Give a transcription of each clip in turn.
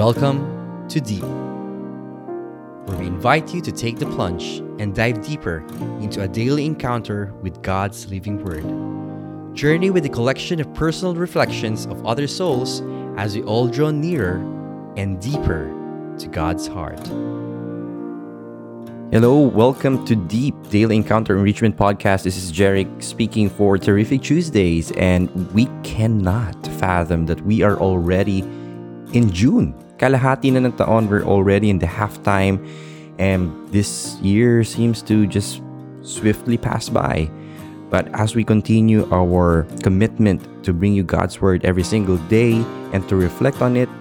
Welcome to Deep, where we invite you to take the plunge and dive deeper into a daily encounter with God's living Word. Journey with a collection of personal reflections of other souls as we all draw nearer and deeper to God's heart. Hello, welcome to Deep Daily Encounter Enrichment Podcast. This is Jarek speaking for Terrific Tuesdays, and we cannot fathom that we are already in June. Kalahati na ng taon, we're already in the halftime, and this year seems to just swiftly pass by. But as we continue our commitment to bring you God's Word every single day and to reflect on it,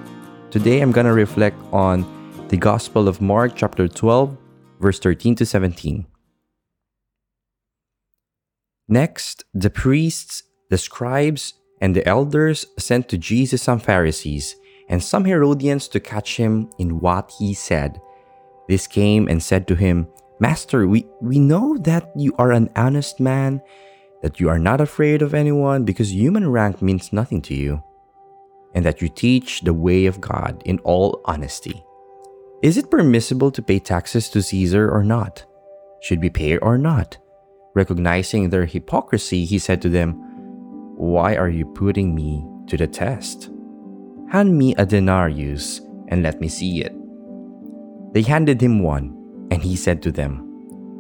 today I'm going to reflect on the Gospel of Mark, chapter 12 verse 13 to 17. Next, the priests, the scribes, and the elders sent to Jesus some Pharisees and some Herodians to catch him in what he said. This came and said to him, Master, we, we know that you are an honest man, that you are not afraid of anyone because human rank means nothing to you, and that you teach the way of God in all honesty. Is it permissible to pay taxes to Caesar or not? Should we pay or not? Recognizing their hypocrisy, he said to them, Why are you putting me to the test? Hand me a denarius and let me see it. They handed him one, and he said to them,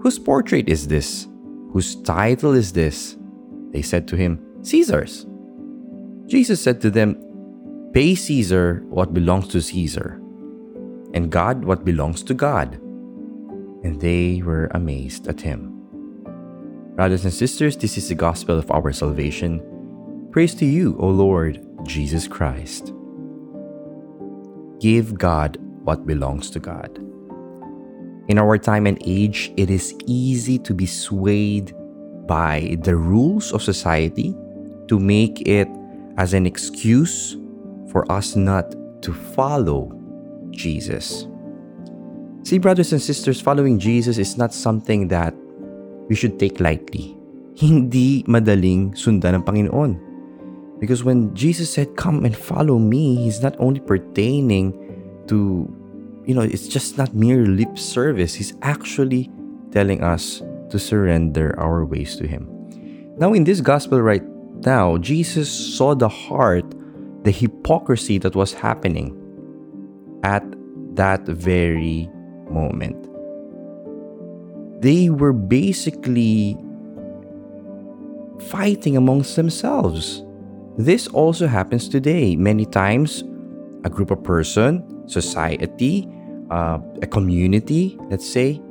Whose portrait is this? Whose title is this? They said to him, Caesar's. Jesus said to them, Pay Caesar what belongs to Caesar and God what belongs to God. And they were amazed at him. Brothers and sisters, this is the gospel of our salvation. Praise to you, O Lord Jesus Christ. Give God what belongs to God. In our time and age, it is easy to be swayed by the rules of society to make it as an excuse for us not to follow Jesus. See, brothers and sisters, following Jesus is not something that we should take lightly. Hindi madaling sundan ng Panginoon. Because when Jesus said, Come and follow me, He's not only pertaining to, you know, it's just not mere lip service. He's actually telling us to surrender our ways to Him. Now, in this gospel right now, Jesus saw the heart, the hypocrisy that was happening at that very moment. They were basically fighting amongst themselves. This also happens today. Many times, a group of person, society, uh, a community, let's say,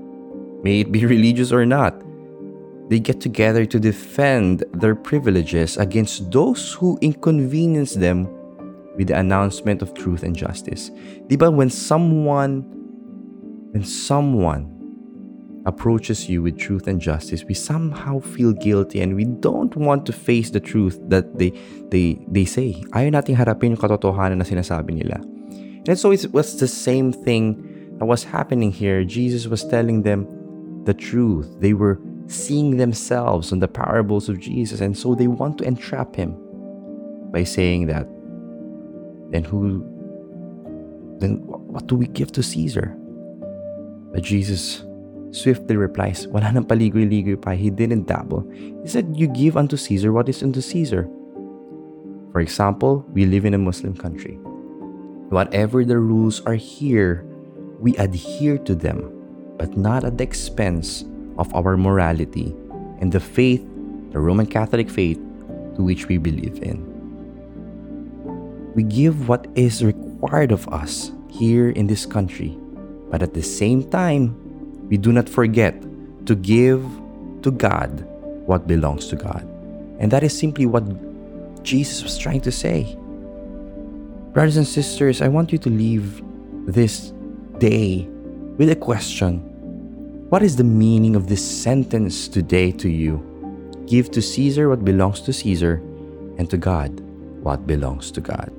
may it be religious or not, they get together to defend their privileges against those who inconvenience them with the announcement of truth and justice. Diba when someone when someone approaches you with truth and justice, we somehow feel guilty and we don't want to face the truth that they they they say. Ayaw nating harapin yung katotohanan na sinasabi nila. And so it was the same thing that was happening here. Jesus was telling them the truth. They were seeing themselves on the parables of Jesus, and so they want to entrap him by saying that then who then what do we give to Caesar? But Jesus swiftly replies, Wala nang paligoy-ligoy pa. He didn't dabble. He said, You give unto Caesar what is unto Caesar. For example, we live in a Muslim country. Whatever the rules are here, we adhere to them, but not at the expense of our morality and the faith, the Roman Catholic faith, to which we believe in. We give what is required of us here in this country, but at the same time, we do not forget to give to God what belongs to God. And that is simply what Jesus was trying to say. Brothers and sisters, I want you to leave this day with a question What is the meaning of this sentence today to you? Give to Caesar what belongs to Caesar, and to God what belongs to God.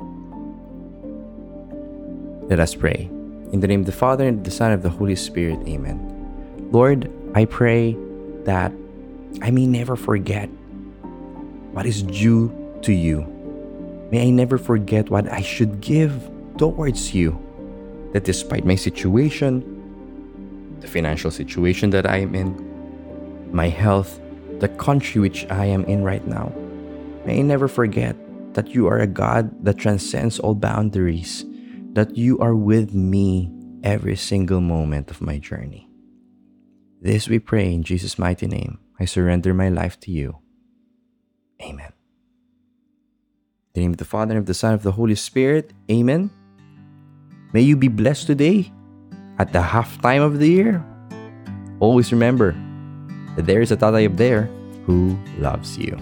Let us pray. In the name of the Father, and the Son, and of the Holy Spirit. Amen. Lord, I pray that I may never forget what is due to you. May I never forget what I should give towards you that despite my situation, the financial situation that I am in, my health, the country which I am in right now, may I never forget that you are a God that transcends all boundaries, that you are with me every single moment of my journey. This we pray in Jesus' mighty name. I surrender my life to you. Amen. In the name of the Father, and of the Son, and of the Holy Spirit. Amen. May you be blessed today at the halftime of the year. Always remember that there is a Tatay up there who loves you.